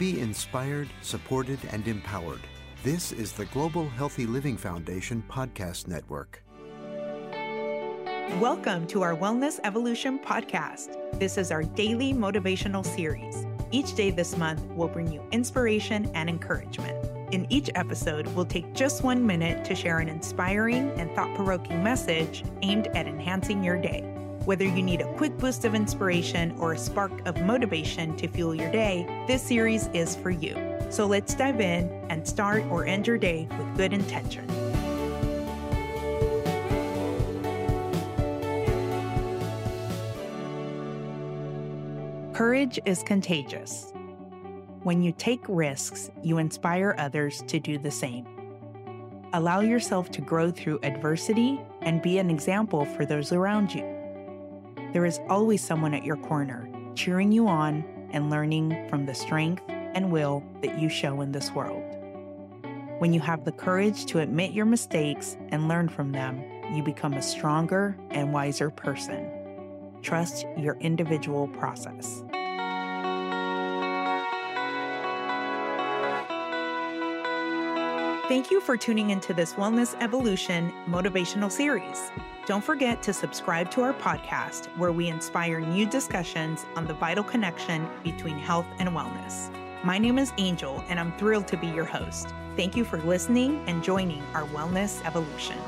Be inspired, supported, and empowered. This is the Global Healthy Living Foundation podcast network. Welcome to our Wellness Evolution podcast. This is our daily motivational series. Each day this month will bring you inspiration and encouragement. In each episode, we'll take just one minute to share an inspiring and thought provoking message aimed at enhancing your day. Whether you need a quick boost of inspiration or a spark of motivation to fuel your day, this series is for you. So let's dive in and start or end your day with good intention. Courage is contagious. When you take risks, you inspire others to do the same. Allow yourself to grow through adversity and be an example for those around you. There is always someone at your corner, cheering you on and learning from the strength and will that you show in this world. When you have the courage to admit your mistakes and learn from them, you become a stronger and wiser person. Trust your individual process. Thank you for tuning into this Wellness Evolution motivational series. Don't forget to subscribe to our podcast where we inspire new discussions on the vital connection between health and wellness. My name is Angel, and I'm thrilled to be your host. Thank you for listening and joining our Wellness Evolution.